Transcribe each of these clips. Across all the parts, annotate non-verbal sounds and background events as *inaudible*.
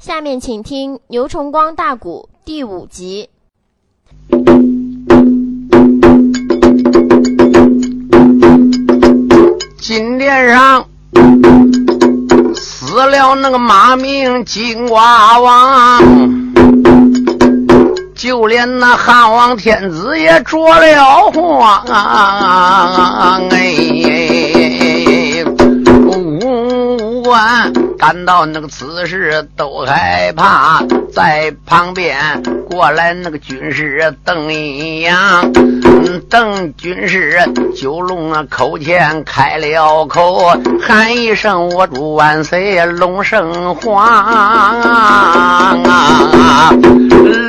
下面请听《牛崇光大鼓》第五集。金殿上死了那个马名金瓜王，就连那汉王天子也着了慌。哎，武官感到那个此事都害怕，在旁边过来那个军师邓一阳。邓军师九龙啊，口前开了口，喊一声“我祝万岁，龙生皇”。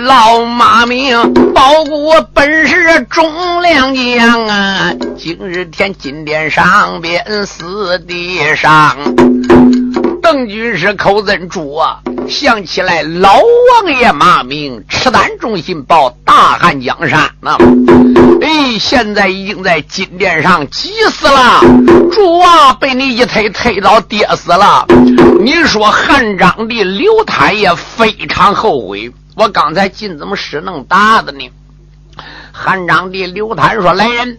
老马名包谷本是忠良将啊，今日天金殿上边死地上。邓军师口尊主啊，想起来老王爷骂名，赤胆忠心报大汉江山呐。哎，现在已经在金殿上急死了，主啊，被你一推推到跌死了。你说汉章帝刘太爷非常后悔，我刚才进怎么使弄大的呢？汉章帝刘坦说：“来人，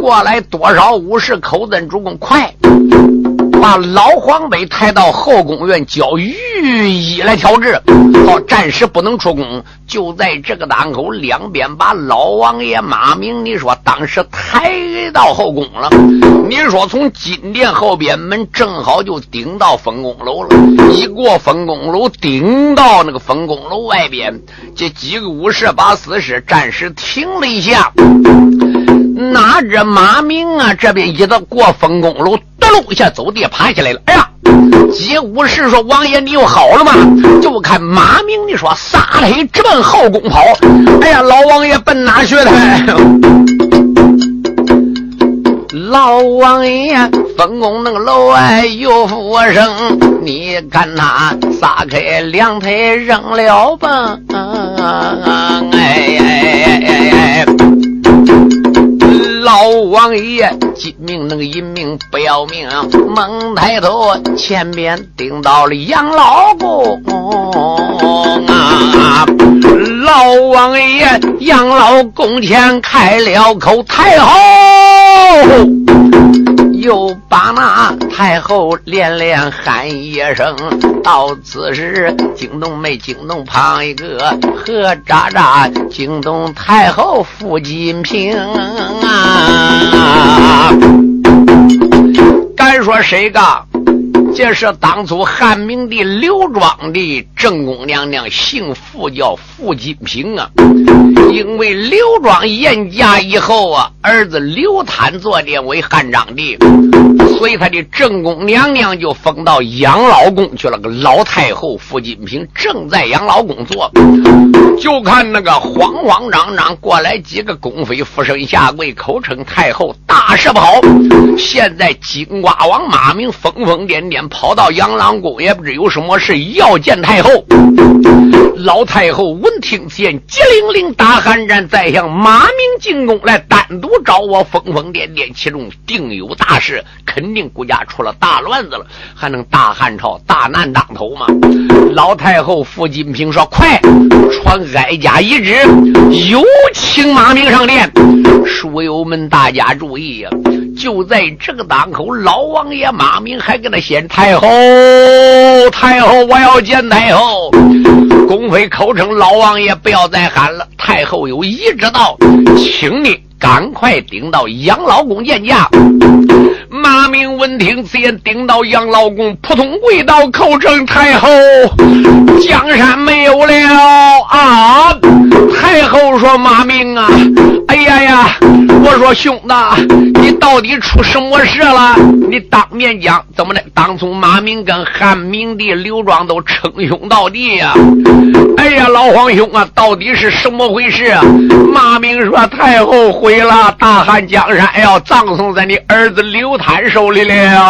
过来多少武士口尊主公，快！”把老黄北抬到后宫院，叫御医来调治，好暂时不能出宫。就在这个档口，两边把老王爷马明，你说当时抬到后宫了。你说从金殿后边门，正好就顶到分宫楼了。一过分宫楼，顶到那个分宫楼外边，这几个武士把死尸暂时停了一下。哪知马明啊，这边一到过分宫楼。一下走地爬起来了，哎呀！几武士说：“王爷，你又好了吗？”就看马明，你说撒腿直奔后宫跑。哎呀，老王爷奔哪去了？老王爷分宫那个楼外有夫生，你看他撒开两腿扔了吧？哎哎哎哎！老王爷，金命能个银命不要命，猛抬头，前面顶到了杨老公啊！老王爷，杨老公前开了口，太后。又把那太后连连喊一声，到此时惊动没惊动旁一个何渣渣，惊动太后傅金平啊！敢说谁刚？这是当初汉明帝刘庄的正宫娘娘，姓傅，叫傅金平啊。因为刘庄严嫁以后啊，儿子刘坦坐殿为汉章帝，所以他的正宫娘娘就封到养老宫去了。个老太后傅金平正在养老宫坐，就看那个慌慌张张过来几个宫妃，俯身下跪，口称太后，大事不好！现在金瓜王马明疯疯癫癫。跑到养老宫，也不知有什么事要见太后。老太后闻听此言，急灵灵大汗战，再向马明进宫来，单独找我，疯疯癫癫，其中定有大事，肯肯定国家出了大乱子了，还能大汉朝大难当头吗？老太后傅金平说：“快传哀家一旨，有请马明上殿。”书友们，大家注意呀！就在这个当口，老王爷马明还跟他先太后，太后，我要见太后。宫妃口称老王爷，不要再喊了。太后有懿旨道，请你赶快顶到养老宫见驾。马明闻听此言，顶到杨老公，扑通跪倒，叩称太后，江山没有了啊！太后说：“马明啊，哎呀呀！”我说兄弟，你到底出什么事了？你当面讲，怎么的？当初马明跟汉明帝刘庄都称兄道弟呀！哎呀，老皇兄啊，到底是什么回事啊？马明说：“太后悔了，大汉江山要葬送在你儿子刘坦手里了。”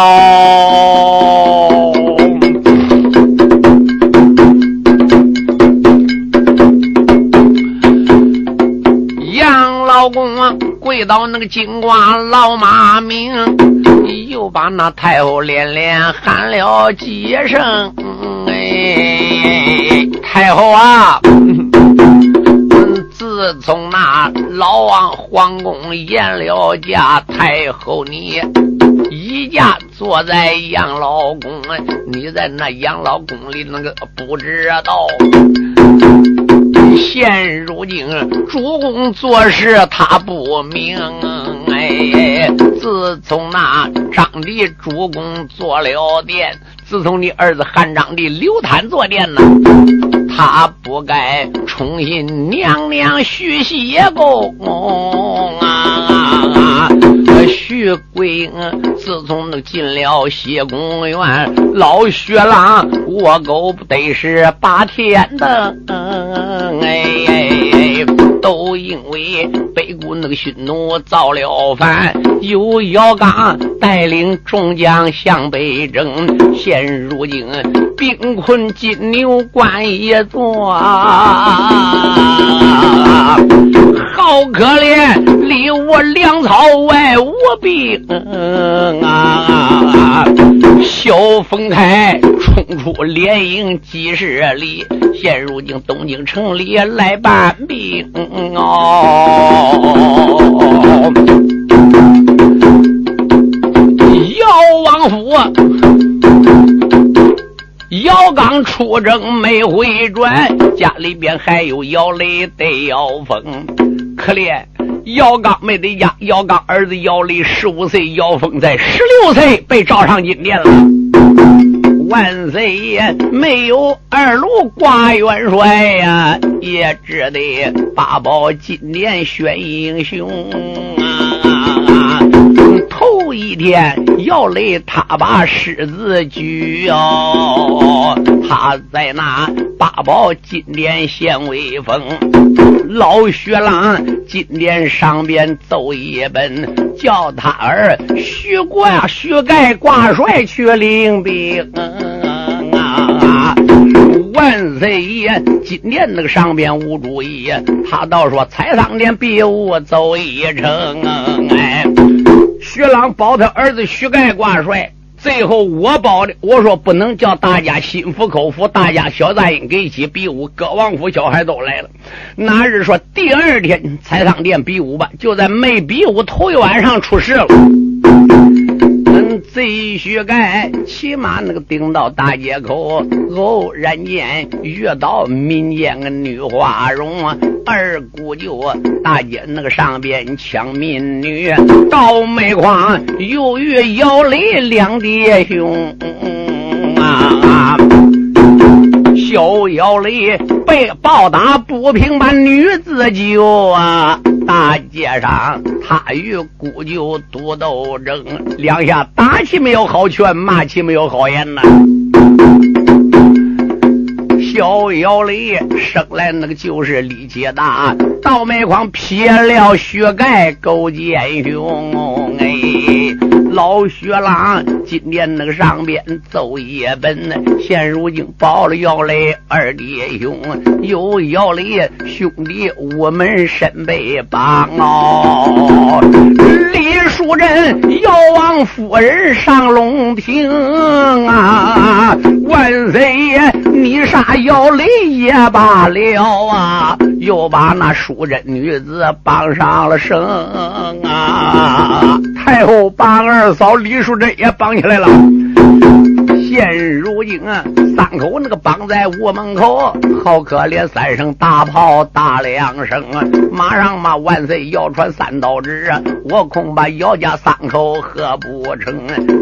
老公啊，跪到那个金瓜老马明，又把那太后连连喊了几声，哎。太后啊，自从那老王皇宫演了驾，太后你一家坐在养老宫，你在那养老宫里那个不知道。现如今主公做事他不明，哎，自从那张帝主公做了殿，自从你儿子汉章帝刘坦坐殿呢，他不该重新娘娘续谢宫啊。徐贵英自从进了谢公园，老薛郎卧狗不得是八天的，嗯哎，都因为北国那个匈奴造了反，由姚刚带领众将向北征，现如今兵困金牛关一座。好可怜，离我粮草外无兵啊！萧凤开冲出连营几十里，现如今东京城里来搬兵哦。姚王府，姚刚出征没回转，家里边还有姚雷带姚峰。可怜姚刚没得家，姚刚儿子姚雷十五岁，姚峰在十六岁被召上金殿了。万岁爷没有二路挂元帅呀，也只得八宝金殿选英雄啊！头有一天姚雷他把狮子举哦，他在那八宝金殿显威风。老薛郎金殿上边奏一本，叫他儿徐挂徐盖挂帅去领兵啊！万岁爷金殿那个上边无主意，他倒说采桑殿比武走一程。哎，徐朗保他儿子徐盖挂帅。最后我保的，我说不能叫大家心服口服，大家小杂音给一起比武，各王府小孩都来了。那日说第二天财商殿比武吧，就在没比武头一晚上出事了。贼须盖骑马那个顶到大街口，偶然间遇到民间个女花容，二姑舅大街那个上边抢民女，倒霉筐又遇姚雷两弟兄啊！小姚雷被暴打不平，把女子救啊！大街上，他与姑舅赌斗争，两下打起没有好拳，骂起没有好言呐。逍遥里生来那个就是力气大，倒霉狂撇了血盖勾践胸。老薛郎今年那个上边奏一本，现如今保了姚雷二弟兄，有姚雷兄弟，我们身被绑哦。李淑珍姚王夫人上龙庭啊，万岁爷你杀姚雷也罢了啊，就把那淑珍女子绑上了绳啊，太后把。二嫂李淑珍也绑起来了。现如今啊，三口那个绑在屋门口，好可怜。三声大炮打两声啊，马上嘛万岁要传三道旨啊，我恐怕姚家三口喝不成。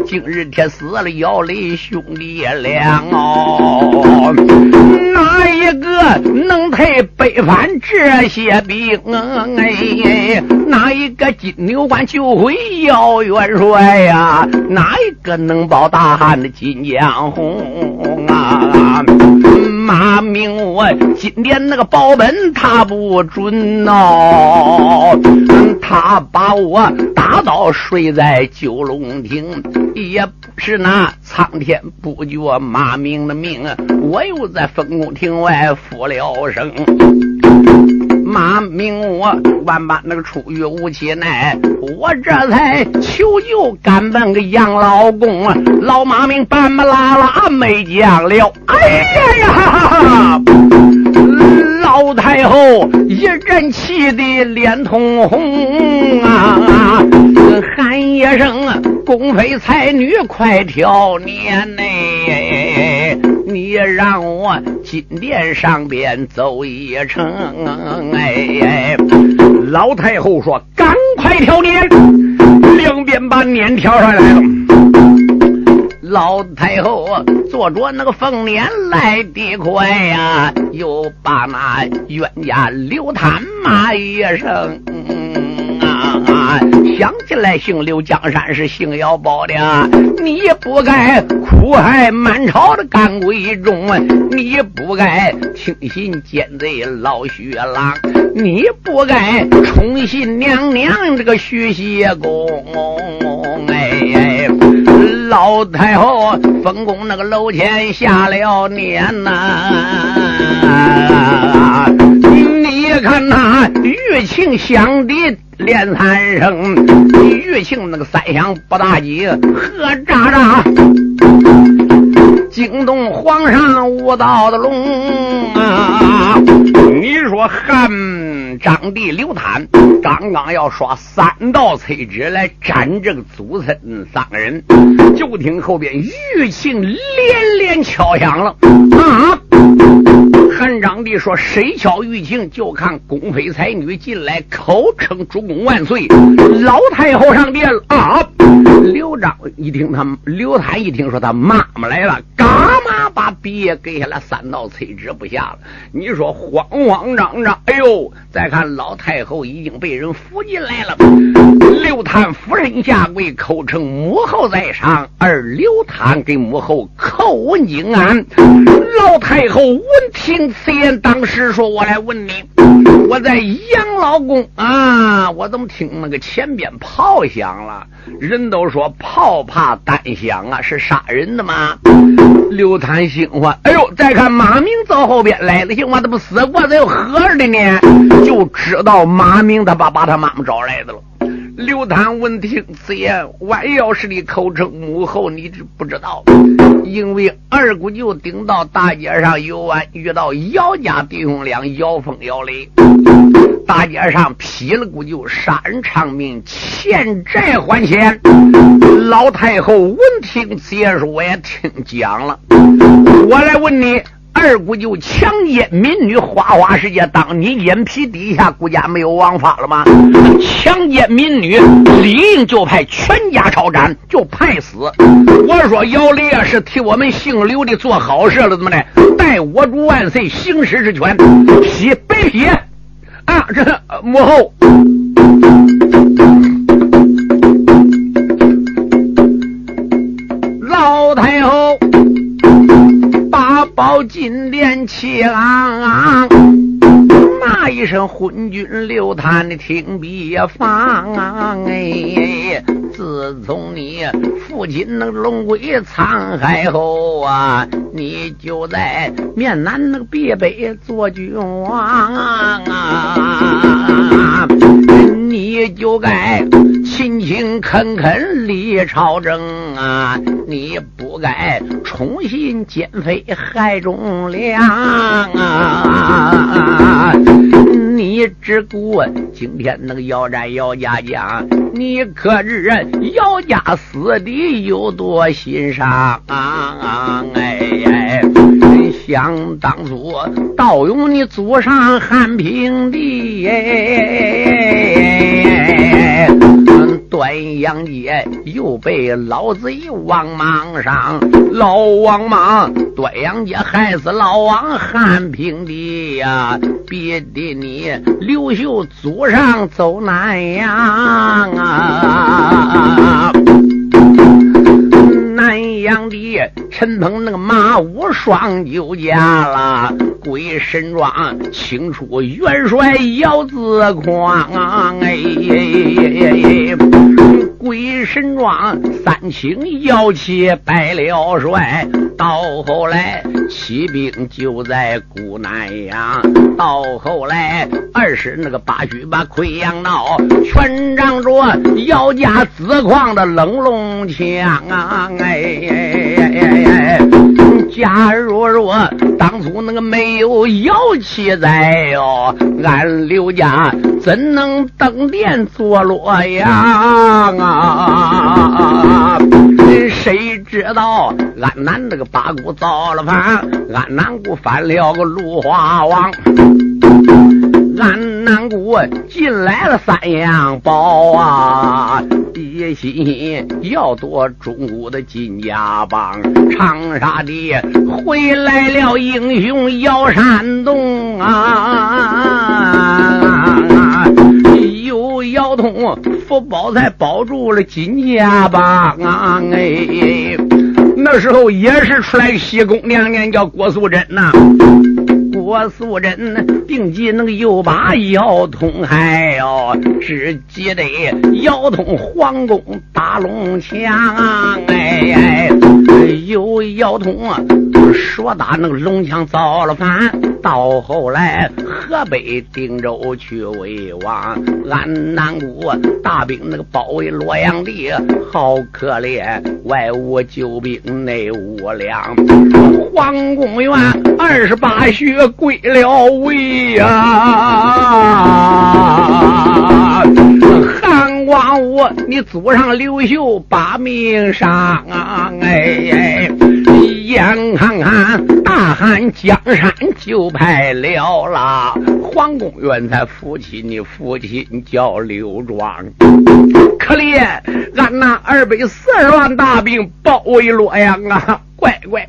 今日天死了姚雷兄弟俩哦，哪一个能配背叛这些兵？哎，哪一个金牛关救回姚元帅呀？哪一个能保大汉的金？江红啊，马明我今天那个保本他不准哦，他把我打倒睡在九龙亭，也是那苍天不绝马明的命，我又在分宫亭外负了生。马明我万般那个出于无其奈，我这才求救赶奔个杨老公，老马明半巴拉拉没讲了。哎呀呀！哈哈哈老太后一阵气的脸通红啊，喊一声宫妃才女快挑年呐！你让我金殿上边走一程，哎，老太后说赶快挑年，两边把年挑上来了。老太后坐着那个凤辇来的快呀，又把那冤家刘贪骂一声。啊！想起来，姓刘江山是姓姚宝的，你不该苦害满朝的干贵众，你不该轻信奸贼老徐郎，你不该宠信娘娘这个徐谢公。老太后封宫那个楼前下了年呐，你看那玉磬响的。连三声，玉磬那个三响不打紧，喝喳喳，惊动皇上无道的龙啊！你说汉章帝刘坦刚刚要刷三道翠纸来斩这个祖孙三个人，就听后边玉磬连连敲响了啊！汉章帝说：“谁敲玉磬，就看宫妃才女进来，口称主公万岁。”老太后上殿了啊！刘璋一听，他刘坦一听说他妈妈来了，嘎嘛把笔也给下来，三道催纸不下了。你说慌慌张张，哎呦！再看老太后已经被人扶进来了，刘坦夫人下跪，口称母后在上。而刘坦给母后叩问金安。老太后闻听此言，当时说：“我来问你，我在养老宫啊，我怎么听那个前边炮响了？人都说炮怕单响啊，是杀人的吗？”刘坦心话：“哎呦，再看马明走后边来了，行吗？他不死过，他又活着的呢，就知道马明他爸把他妈妈找来的了。”刘坦闻听此言，弯腰是你口称母后，你知不知道？因为二姑舅顶到大街上游玩，遇到姚家弟兄俩姚峰、姚雷，大街上劈了姑舅，杀人偿命，欠债还钱。老太后闻听此言，说我也听讲了，我来问你。二姑就强奸民女，花花世界当你眼皮底下，顾家没有王法了吗？强奸民女，理应就派全家抄斩，就判死。我说姚雷啊，是替我们姓刘的做好事了，怎么的？待我主万岁行使之权，批白批啊！这母后，老太后。宝金殿气昂昂，骂一声昏君刘贪的听必放。啊哎，自从你父亲那龙归沧海后啊，你就在面南那个别北做君王啊，你就该勤勤恳恳理朝政啊，你不该宠信奸妃害。太忠良啊！你只顾今天那个要战姚家将，你可知姚家死的有多心伤啊？哎，想当初盗用你祖上汉平帝哎。端阳节又被老贼王莽上，老王莽端阳节害死老王汉平的呀，逼的你刘秀祖上走南阳啊！南阳的陈鹏那个马武双就驾了，鬼神庄清楚元帅姚自匡，哎，鬼神庄三清姚起拜了帅，到后来起兵就在古南阳，到后来二十那个八虚把溃疡闹，全仗着姚家紫矿的冷龙枪啊！哎哎哎哎！假如若当初那个没有妖气在哟，俺刘家怎能登殿做洛阳啊？谁知道俺南这个八股造了反，俺南姑翻了个芦花王。俺南姑进来了三样宝啊，也心要夺中国的金家帮，长沙的回来了英雄姚山东啊，有姚通福宝才保住了金家帮啊哎，那时候也是出来西宫娘娘叫郭素贞呐。我素贞定计那个又把腰通害哟，只记得腰通皇宫打龙枪，哎，有腰通啊，说打那个龙枪造了反，到后来河北定州去为王，俺南国大兵那个包围洛阳地，好可怜，外无救兵，内无粮，皇宫院二十八穴。归了位呀！汉光武，你祖上刘秀把命伤啊！哎，眼看看大汉江山就派了啦！皇宫元才父亲，你父亲叫刘庄，可怜俺那二百四十万大兵包围洛阳啊！乖乖，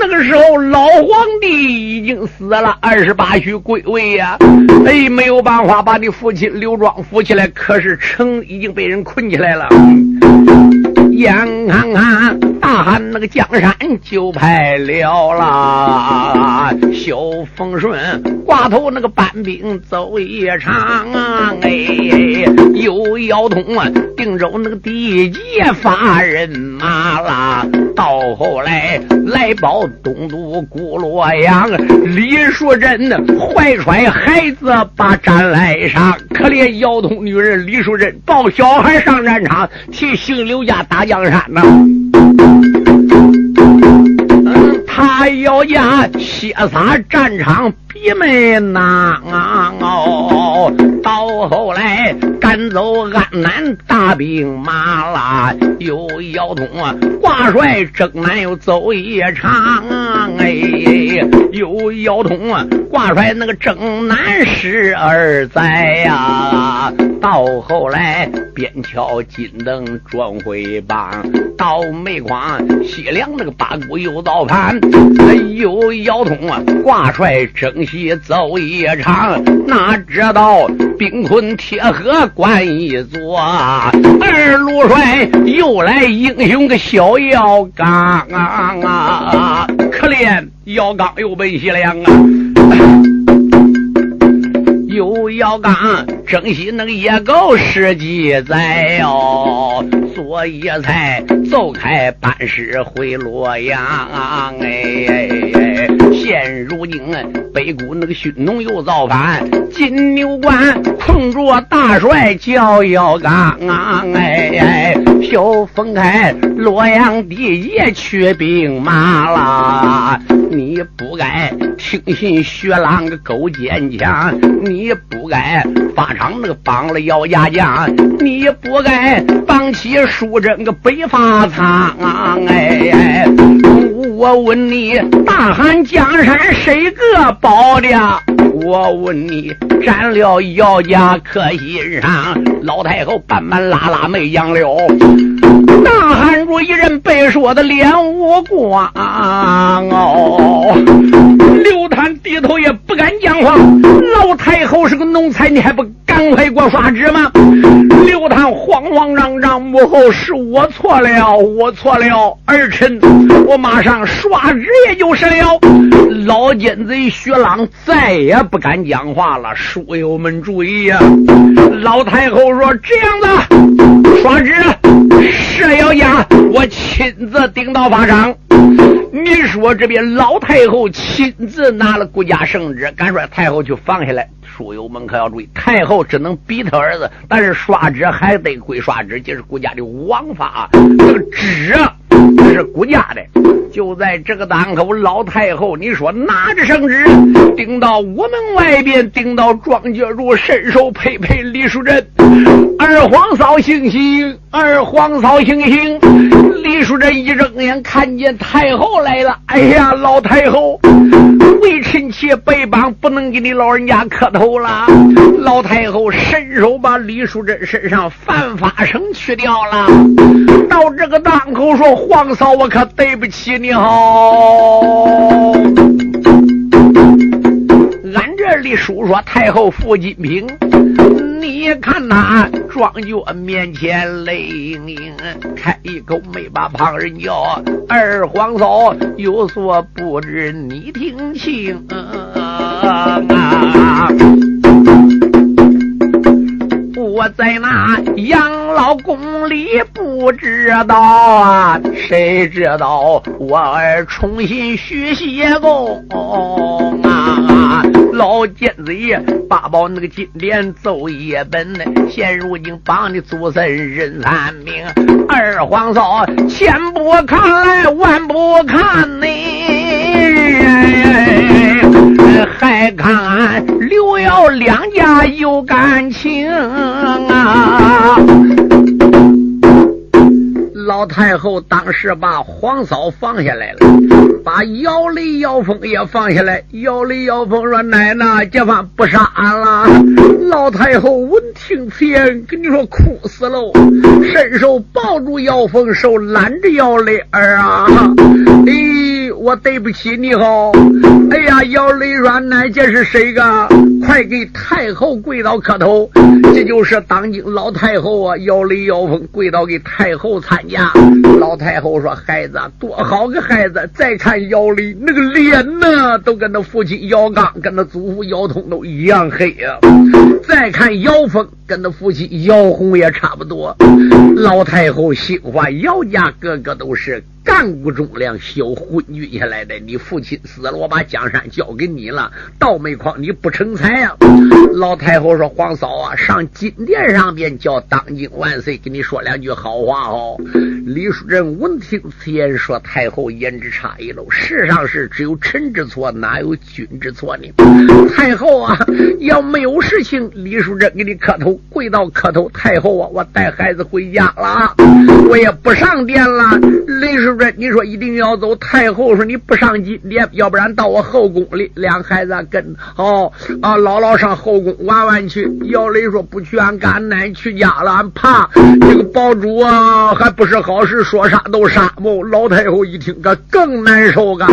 那个时候老皇帝已经死了，二十八虚归位呀！哎，没有办法把你父亲刘庄扶起来，可是城已经被人困起来了。眼看看大汉那个江山就派了啦，萧风顺挂头那个搬兵走一场啊！哎，有姚通啊，定州那个第一节发人马啦，到后来来报东都古洛阳，李淑珍怀揣孩子把战来上，可怜姚通女人李淑珍抱小孩上战场，替姓刘家打。江山呐，他要家歇撒战场。一门呐哦，到走安南大兵马啦，有姚通啊挂帅征南又走一场，哎，有姚通啊挂帅那个征南十二载呀，到后来边桥金灯转回帮，到煤矿西凉那个八股又造反，有姚通啊挂帅征西。走一场，哪知道兵困铁河关一座，二路帅又来英雄个小姚刚啊！可怜姚刚又奔西凉啊！*sighs* 有姚刚征西那个野狗十几载哟，所以才走开班师回洛阳哎。现如今，北谷那个匈奴又造反，金牛关困住大帅叫姚刚，哎，哎，小冯开洛阳地也去兵马了。你不该听信薛郎个勾践讲，你不该法场那个绑了姚家将，你不该放弃淑贞个北伐仓，哎。我问你，大汉江山谁个保的？我问你，占了姚家可欣赏？老太后半半拉拉没讲了。大汉如一人被说的脸无光哦。刘谭低头也不敢讲话。老太后是个奴才，你还不赶快给我刷纸吗？刘谭慌慌张张，母后是我错了，我错了，儿臣我马上刷纸也就是了。老奸贼薛朗再也不敢讲话了。书友们注意呀！老太后说：“这样子，刷纸。”是要家，我亲自顶到法场。你说这边老太后亲自拿了顾家圣旨，敢说太后就放下来？书友们可要注意，太后只能逼他儿子，但是刷旨还得归刷旨，这是顾家的王法。这个纸这是顾家的。就在这个档口，老太后，你说拿着圣旨，顶到午门外边，顶到庄稼主伸手陪陪李淑珍。二皇嫂醒醒，二皇嫂醒醒！李淑珍一睁眼看见太后来了，哎呀，老太后，为臣妾背帮，不能给你老人家磕头了。老太后伸手把李淑珍身上犯法绳去掉了。到这个档口说，皇嫂，我可对不起你哦。俺这里叔说太后傅金平。你看他庄脚面前泪盈盈，开一口没把旁人叫。二皇嫂有所不知，你听清啊！我在那养老宫里不知道啊，谁知道我儿重新续谢功啊？老奸贼八宝那个金莲奏一本，现如今帮的祖孙人三命。二皇嫂千不看来万不看呢，还看刘耀两家有感情啊。老太后当时把黄嫂放下来了，把姚雷、姚峰也放下来。姚雷、姚峰说：“奶奶，这番不杀俺了。”老太后闻听此言，跟你说哭死喽，伸手抱住姚峰手，揽着姚雷儿啊！哎，我对不起你好。哎呀，姚雷软：“奶，这是谁个？快给太后跪倒磕头。”这就是当今老太后啊！姚雷、姚峰跪倒给太后参加。老太后说：“孩子多好个孩子！再看姚雷那个脸呢，都跟那父亲姚刚、跟那祖父姚通都一样黑呀。再看姚峰，跟那父亲姚红也差不多。老太后心话：姚家个个都是。”干部忠良，小昏君下来的。你父亲死了，我把江山交给你了。倒霉筐，你不成才呀！老太后说：“皇嫂啊，上金殿上边叫当今万岁，给你说两句好话哦。”李淑珍闻听此言，说：“太后言之差一喽。世上是只有臣之错，哪有君之错呢？太后啊，要没有事情，李淑珍给你磕头，跪到磕头。太后啊，我带孩子回家了，我也不上殿了。李淑。你说一定要走，太后说你不上金殿，要不然到我后宫里，两孩子跟哦啊姥姥上后宫玩玩去。姚雷说不去，俺干奶去家了，俺怕这个宝珠啊，还不是好事，说啥都啥不。老太后一听，可更难受个。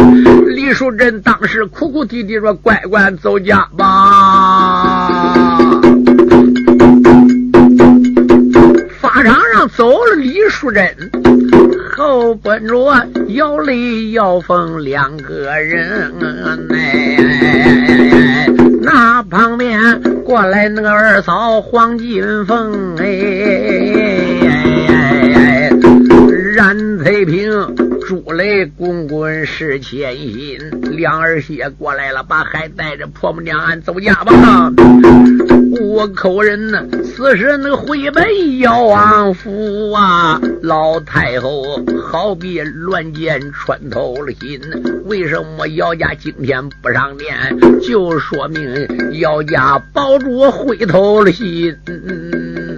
李淑珍当时哭哭啼啼说：“乖乖走家吧。”法场上走了李淑珍。后边着姚雷、姚凤两个人，哎，那旁边过来那个二嫂黄金凤，哎，冉翠萍、朱雷滚滚是千心，两儿媳过来了，把孩带着婆母娘俺走家吧。五口人呢，此时那回北姚王府啊，老太后好比乱箭穿透了心。为什么姚家今天不上殿？就说明姚家保住回头了心。嗯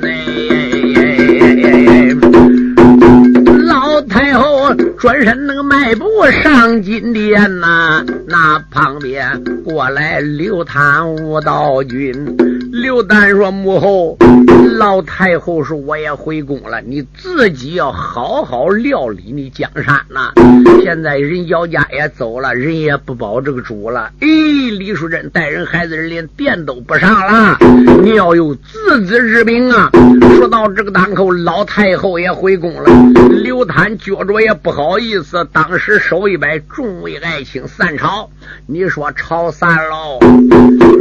老太后转身那个迈步上金殿呐，那旁边过来刘唐武道君。刘丹说：“母后，老太后说我也回宫了，你自己要好好料理你江山呐。现在人姚家也走了，人也不保这个主了。哎，李淑珍带人孩子连殿都不上了，你要有自知之明啊。说到这个当口，老太后也回宫了，刘贪觉着也不好意思，当时手一摆，众位爱卿散朝。你说朝散喽？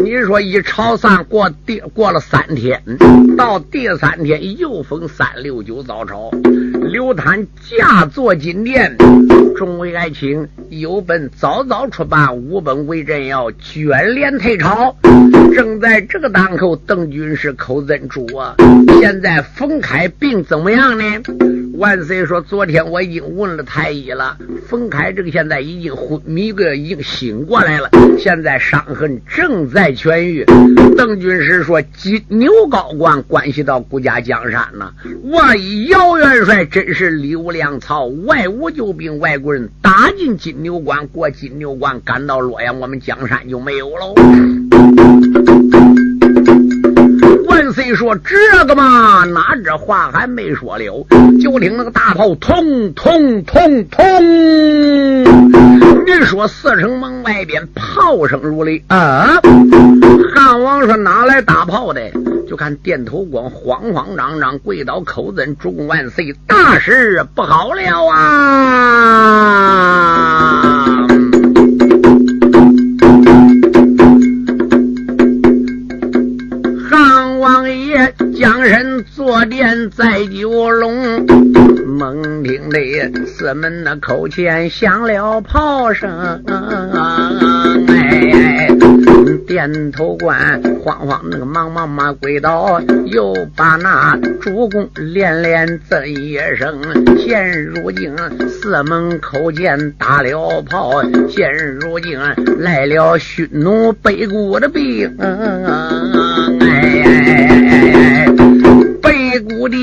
你说一朝散过。”第过了三天，到第三天又逢三六九早朝，刘谭驾坐金殿，众位爱卿有本早早出版，无本为朕要卷帘退朝。正在这个当口，邓军是口尊主啊。现在冯凯病怎么样呢？万岁说：“昨天我已经问了太医了，冯开这个现在已经昏迷个，已经醒过来了，现在伤痕正在痊愈。”邓军师说：“金牛高官关系到顾家江山呢，万一姚元帅真是刘粮草，外无救兵，外国人打进金牛关，过金牛关，赶到洛阳，我们江山就没有喽。”万岁说：“这个嘛，哪这话还没说了，就听那个大炮通通通通。你说四城门外边炮声如雷啊！汉王说哪来大炮的？就看殿头光慌慌张张跪倒叩尊，主公万岁，大事不好了啊！”在九龙，猛听得四门那口前响了炮声，哎，点头官慌慌那个忙忙忙跪倒，又把那主公连连赠一声。现如今四门口前打了炮，现如今来了匈奴北国的兵，哎。北谷的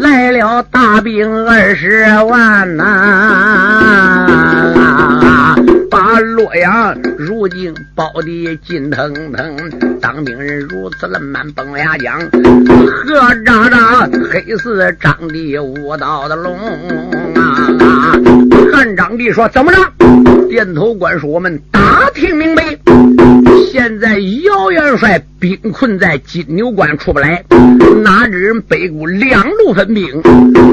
来了大兵二十万呐，把洛阳如今包的金腾腾，当兵人如此的满崩牙江，何渣渣黑似张的无道的龙啊！汉章帝说怎么着？点头官说我们打听明白，现在姚元帅兵困在金牛关出不来，哪知人北谷两路分兵，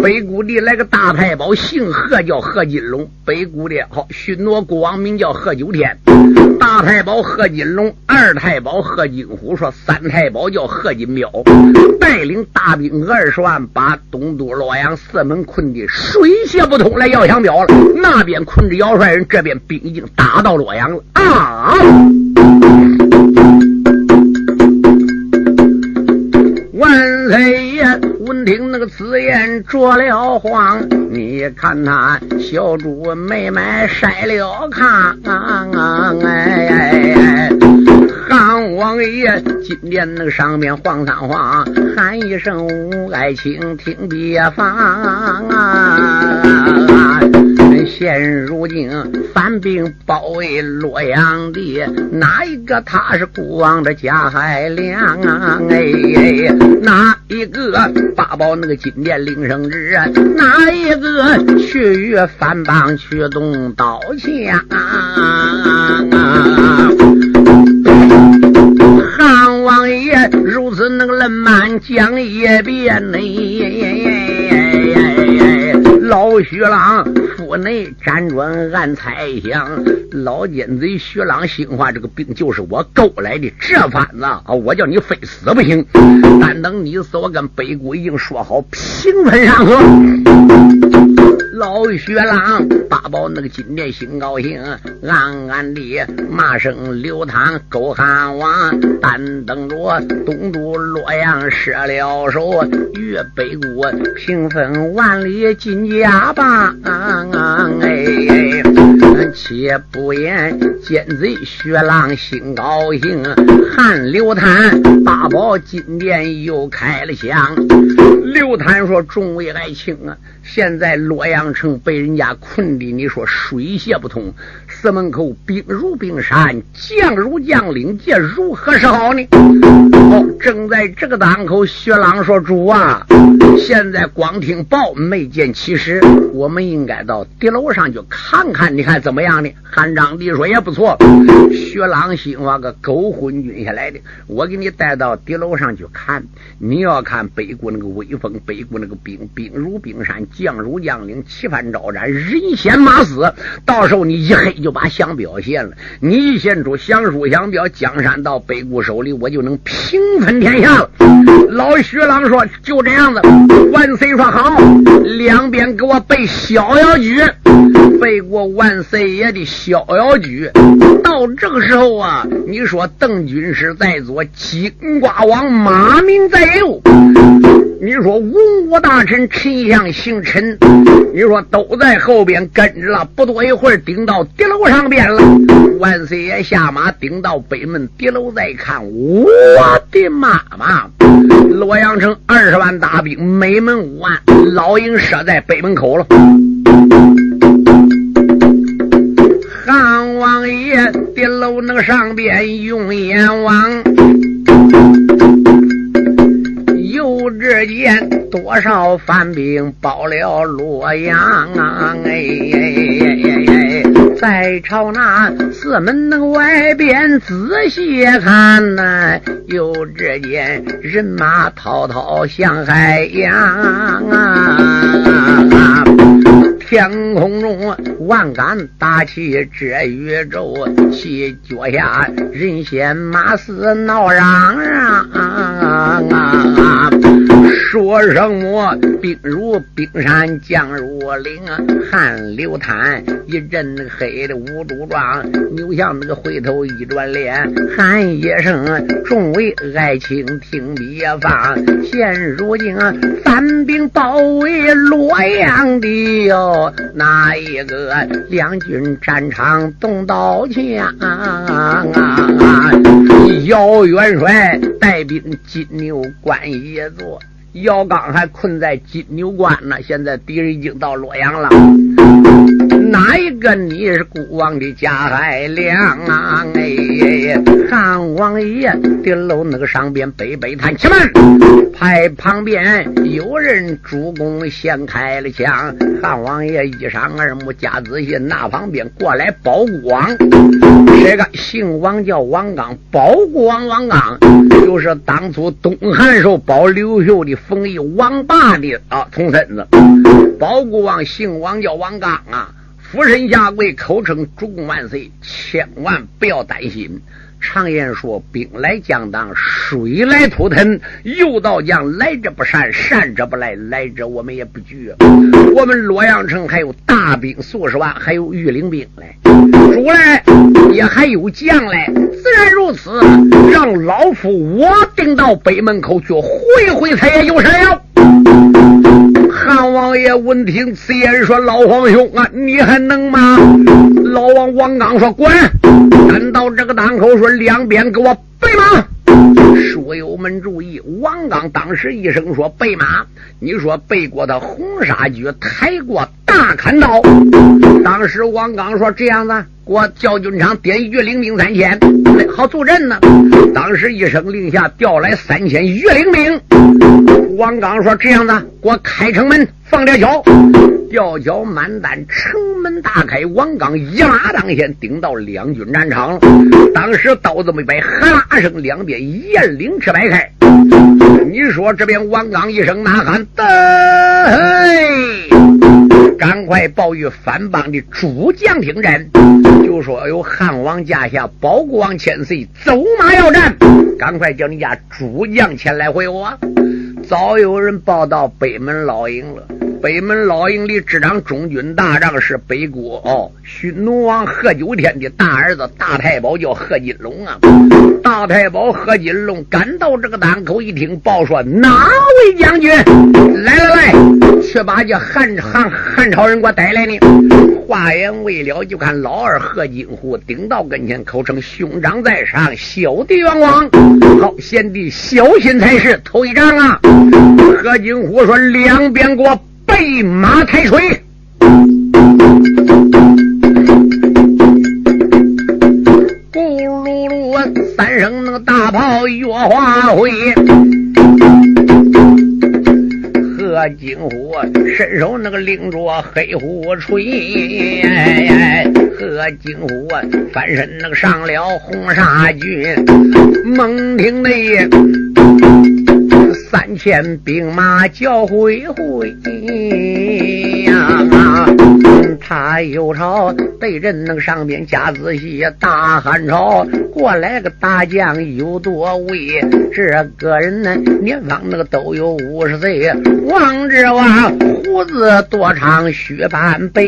北谷的来个大太保，姓何叫贺金龙，北谷的好巡逻国王名叫贺九天，大太保贺金龙，二太保贺金虎，说三太保叫贺金彪，带领大兵二十万，把东都洛阳四门困的水泄不通，来要降表了。那边困着姚帅人，这边兵已经打到洛阳了。啊！万岁爷闻听那个此言着了慌，你看他小主妹妹晒了炕啊，哎，汉王爷今天那个上面晃三晃，喊一声爱卿听别放啊！现如今反兵包围洛阳的，哪一个他是孤王的贾海良啊？哎，哪一个八宝那个金殿领圣旨？哪一个去与反帮去动刀枪啊？汉王爷如此那个冷满讲一遍呢？老徐郎府内辗转暗猜想，老奸贼徐朗心话这个病就是我勾来的，这番子啊，我叫你非死不行。但等你死，我跟北谷已经说好平分山河。老雪狼八宝那个金殿心高兴，暗暗地骂声刘唐狗汉王，但等着东都洛阳失了手，越北国平分万里金家吧。哎，且不言奸贼薛郎心高兴，汉刘谭八宝金殿又开了枪。刘谭说：“众位爱卿啊，现在洛阳城被人家困的，你说水泄不通，四门口兵如冰山，将如将领，这如何是好呢？”哦，正在这个当口，薛浪说：“主啊，现在光听报没见其实，我们应该到敌楼上去看看，你看怎么样呢？”汉章帝说：“也不错。”薛朗心话个狗昏君下来的，我给你带到敌楼上去看，你要看北国那个威风。北国那个兵兵如冰山，将如将领，旗幡招展，人先马死。到时候你一黑就把降表献了。你一献出降书降表，江山到北国手里，我就能平分天下了。老徐郎说：“就这样子。”万岁说：“好，两边给我备逍遥局。”背过万岁爷的逍遥举。到这个时候啊，你说邓军师在左，金瓜王马明在右。你说文武大臣丞相姓陈，你说都在后边跟着了。不多一会儿，顶到敌楼上边了。万岁爷下马，顶到北门敌楼，再看，我的妈妈！洛阳城二十万大兵，每门五万，老营设在北门口了。汉王爷的楼那个上边用眼望。又只见多少番兵包了洛阳啊！哎哎哎在朝那四门那个外边仔细看呐，又只见人马滔滔向海洋啊！天空中万竿大旗遮宇宙，其脚下人仙马嘶闹嚷嚷啊！说什么兵如冰山，将如岭，汗流滩，一阵黑的五毒状。牛向那个回头一转脸，喊一声：“众位爱卿听别放！现如今三兵包围洛阳的哟，哪一个两军战场动刀枪啊？姚元帅带兵金牛关一座。”姚刚还困在金牛关呢，现在敌人已经到洛阳了。哪一个你是孤王的加海良啊？哎，汉王爷的楼那个上边北北探起门，派旁边有人主公先开了枪。汉王爷一上二目加仔细，那旁边过来保国王，这个姓王叫王刚，保国王王刚就是当初东汉时候保刘秀的。封一王霸的啊，重孙子，包谷王姓王，叫王刚啊，俯身下跪，口称主公万岁，千万不要担心。常言说，兵来将挡，水来土屯。有道将，来者不善，善者不来，来者我们也不惧。我们洛阳城还有大兵数十万，还有御林兵嘞，主来也还有将来，自然如此。让老夫我顶到北门口去会会他，也就是了。汉王爷闻听此言，说：“老皇兄啊，你还能吗？”老王王刚说：“滚！”赶到这个档口，说：“两边给我备马。”书友们注意，王刚当时一声说：“备马！”你说背过他红纱举，抬过大砍刀。当时王刚说：“这样子，我叫军长点御领兵三千，好助阵呢。”当时一声令下，调来三千御领兵。王刚说：“这样子，给我开城门，放吊桥。”吊脚满弹，城门大开，王刚一马当先，顶到两军战场了。当时刀子没摆，哈啦声，两边雁翎翅摆开。你说这边王刚一声呐喊，得，赶快报与反帮的诸将听战，就说有汉王驾下，保国王千岁走马要战，赶快叫你家诸将前来回我。早有人报到北门老营了。北门老营里执掌中军大帐是北国哦，勋奴王贺九天的大儿子大太保叫贺金龙啊。大太保贺金龙赶到这个档口，一听报说哪位将军来来来，去把这汉汉汉朝人给我带来呢。话言未了，就看老二贺金虎顶到跟前，口称兄长在上，小弟冤枉。好，贤弟小心才是。头一仗啊，贺金虎说两边给我。备马抬锤，咕噜噜三声那个大炮越花灰。贺金虎伸手那个拎着黑虎锤，贺金虎翻身那个上了红纱军，猛听那。三千兵马叫回回呀！他有朝对阵那个上边加仔细，大汉朝过来个大将有多位？这个人呢，年方那个都有五十岁，王之王胡子多长须半背。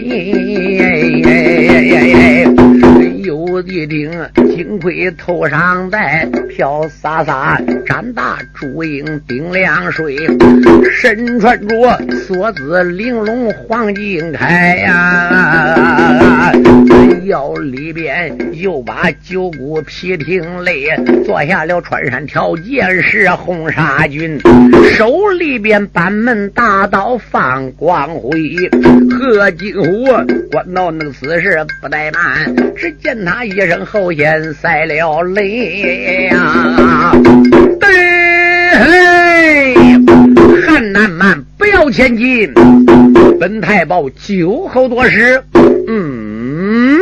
有一顶金盔头上戴，飘洒洒展大朱缨顶凉水，身穿着锁子玲珑黄金铠呀，腰里边又把九股皮挺勒，坐下了穿山条剑是红纱军，手里边板门大刀放光辉，贺金虎关到那个此时不怠慢，直接见他一声后，眼塞了泪呀，对，汉南蛮不要前进，本太保酒后多时，嗯。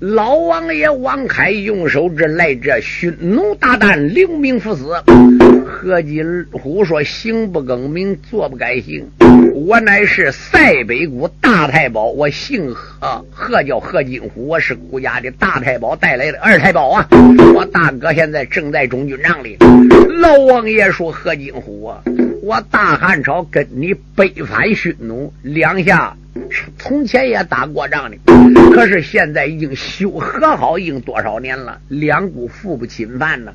老王爷王凯用手指来这，匈奴大胆，留名赴死。何金虎说：“行不更名，坐不改姓。我乃是塞北谷大太保，我姓何，何叫何金虎？我是谷家的大太保带来的二太保啊！我大哥现在正在中军帐里。”老王爷说：“何金虎啊，我大汉朝跟你北反匈奴，两下。” *laughs* 从前也打过仗的，可是现在已经修和好，已经多少年了，两股互不侵犯呢。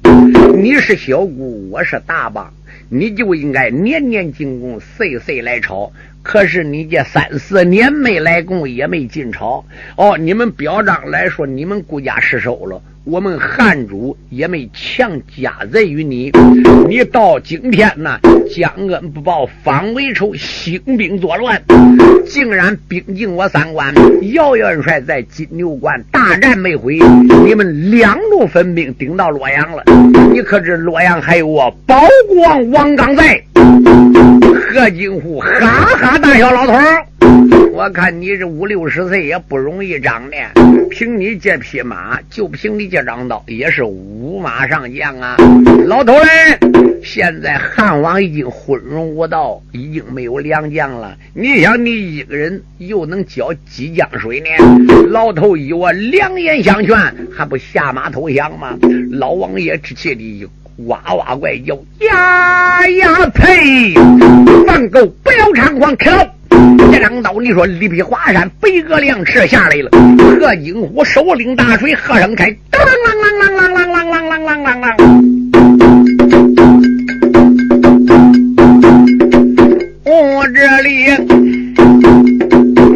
你是小股，我是大帮，你就应该年年进贡，岁岁来朝。可是你这三四年没来贡，也没进朝。哦，你们表彰来说，你们顾家失手了。我们汉主也没强加在于你，你到今天呢，将恩不报，反为仇，兴兵作乱，竟然兵进我三关。姚元帅在金牛关大战没回，你们两路分兵顶到洛阳了。你可知洛阳还有我保国王王刚在？何金虎哈哈大笑，老头儿。我看你这五六十岁也不容易长的，凭你这匹马，就凭你这张刀，也是五马上将啊！老头嘞，现在汉王已经昏庸无道，已经没有良将了。你想，你一个人又能搅几江水呢？老头以我良言相劝，还不下马投降吗？老王爷之气的哇哇怪叫呀呀呸！放狗，不要猖狂，开刀！这张刀，你说力劈华山，飞哥两尺下来了。贺金虎手领大锤，喝声开，当啷啷啷啷啷啷啷啷啷啷啷。我这里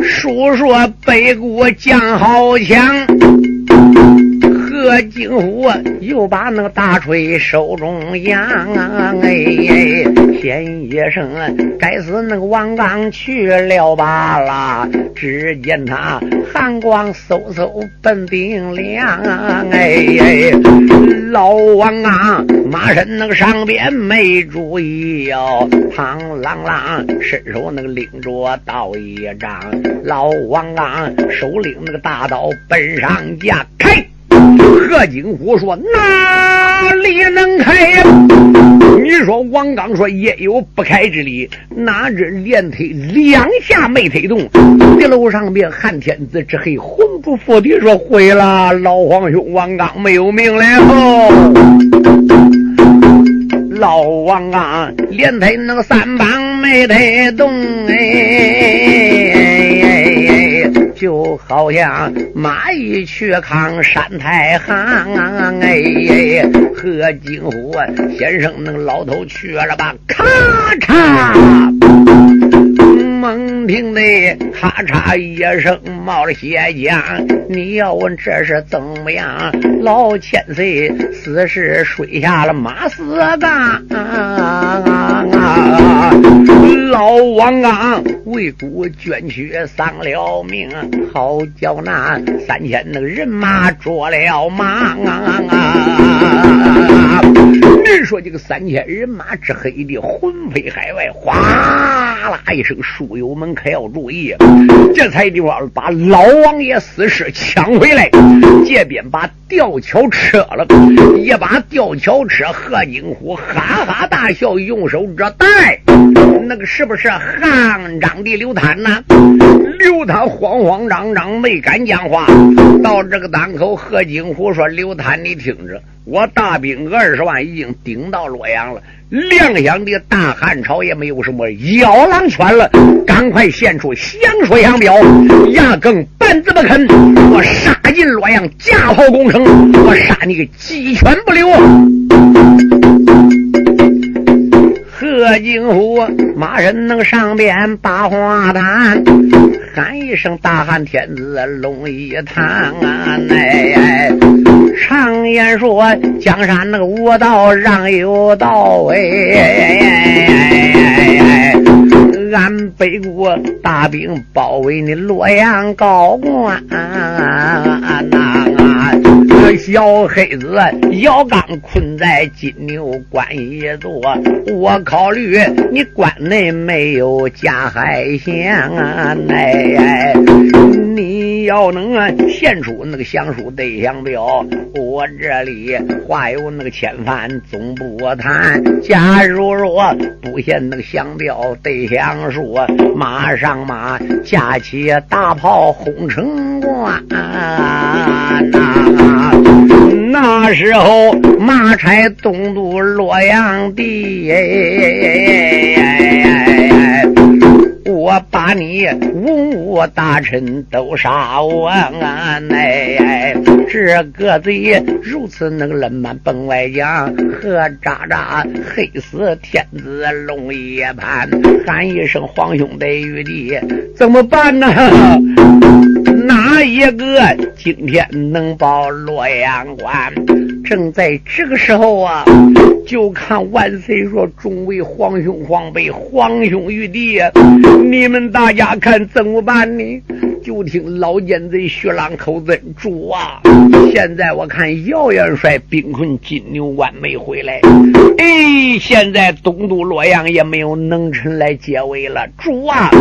述说北国将好强。贺金虎又把那个大锤手中扬，哎，哎先一声，该死那个王刚去了罢了。只见他寒光嗖嗖奔顶梁，哎，哎老王啊，马身那个上边没注意哟，胖朗朗伸手那个拎着刀一张，老王啊手拎那个大刀奔上架开。何金虎说：“哪里能开呀？”你说王刚说：“也有不开之理。”哪知连推两下没推动，地楼上边汉天子之黑魂不附体说：“毁了，老皇兄王刚没有命了。”老王刚连推那个三棒没推动，哎。就好像蚂蚁去扛山太行，哎，何金虎先生那个老头去了吧？咔嚓，猛听的咔嚓一声冒了血浆。你要问这是怎么样？老千岁死时睡下了马四杠。老王刚为国捐躯丧了命，好叫那三千那个人马着了忙啊！你说这个三千人马之黑的魂飞海外，哗啦一声，书友们可要注意，这才地方把老王爷死尸抢回来，这边把吊桥撤了，一把吊桥车，贺金虎哈哈大笑，用手这带，那个是不是汉章的刘坦呐？刘谭慌慌张张，没敢讲话。到这个当口，何金虎说：“刘谭，你听着，我大兵二十万已经顶到洛阳了。两厢的大汉朝也没有什么妖狼犬了，赶快献出降说降表，压根半字不肯。我杀进洛阳，架炮攻城，我杀你个鸡犬不留。”贺金虎马人能上边把花坛，喊一声大汉天子龙一堂啊！哎，常言说江山那个无道让有道哎，俺北国大兵包围你洛阳高官呐。小黑子姚刚困在金牛关一座，我考虑你关内没有加海相啊！哎，你要能啊献出那个降书对降表，我这里话有那个千番总不谈。假如说不献那个降表对降书，马上马架起大炮轰城关啊！那时候马差东渡洛阳地，我把你文武大臣都杀完，哎，这个贼如此能冷满本外将，何渣渣黑死天子龙夜盘，喊一声皇兄的玉帝，怎么办呢？哪一个今天能保洛阳关？正在这个时候啊，就看万岁说：“众位皇兄皇辈，皇兄玉帝，你们大家看怎么办呢？”就听老奸贼薛浪口子主啊！现在我看姚元帅兵困金牛关没回来，哎，现在东都洛阳也没有能臣来解围了。主啊，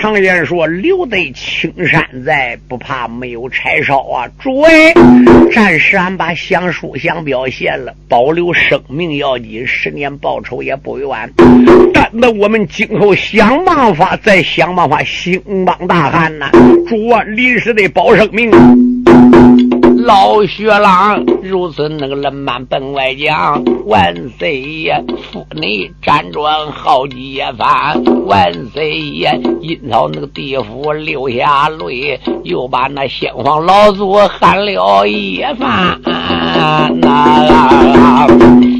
常言说留得青山在，不怕没有柴烧啊！主哎，暂时俺把降书降表献了，保留生命要紧，十年报仇也不晚。但那我们今后想办法，再想办法兴邦大汉呐！主啊，临时得保生命。老薛郎如此那个冷满本外将，万岁爷府内辗转好几番，万岁爷阴曹那个地府流下泪，又把那先皇老祖喊了一番。那。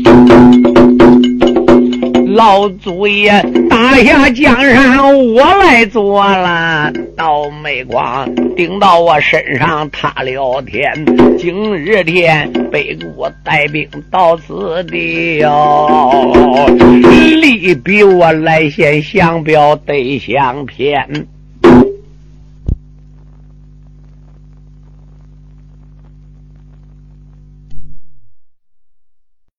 老祖爷打下江山，我来做了。倒霉光顶到我身上，塌了天。今日天被我带兵到此地哟，力比我来先降表得相偏。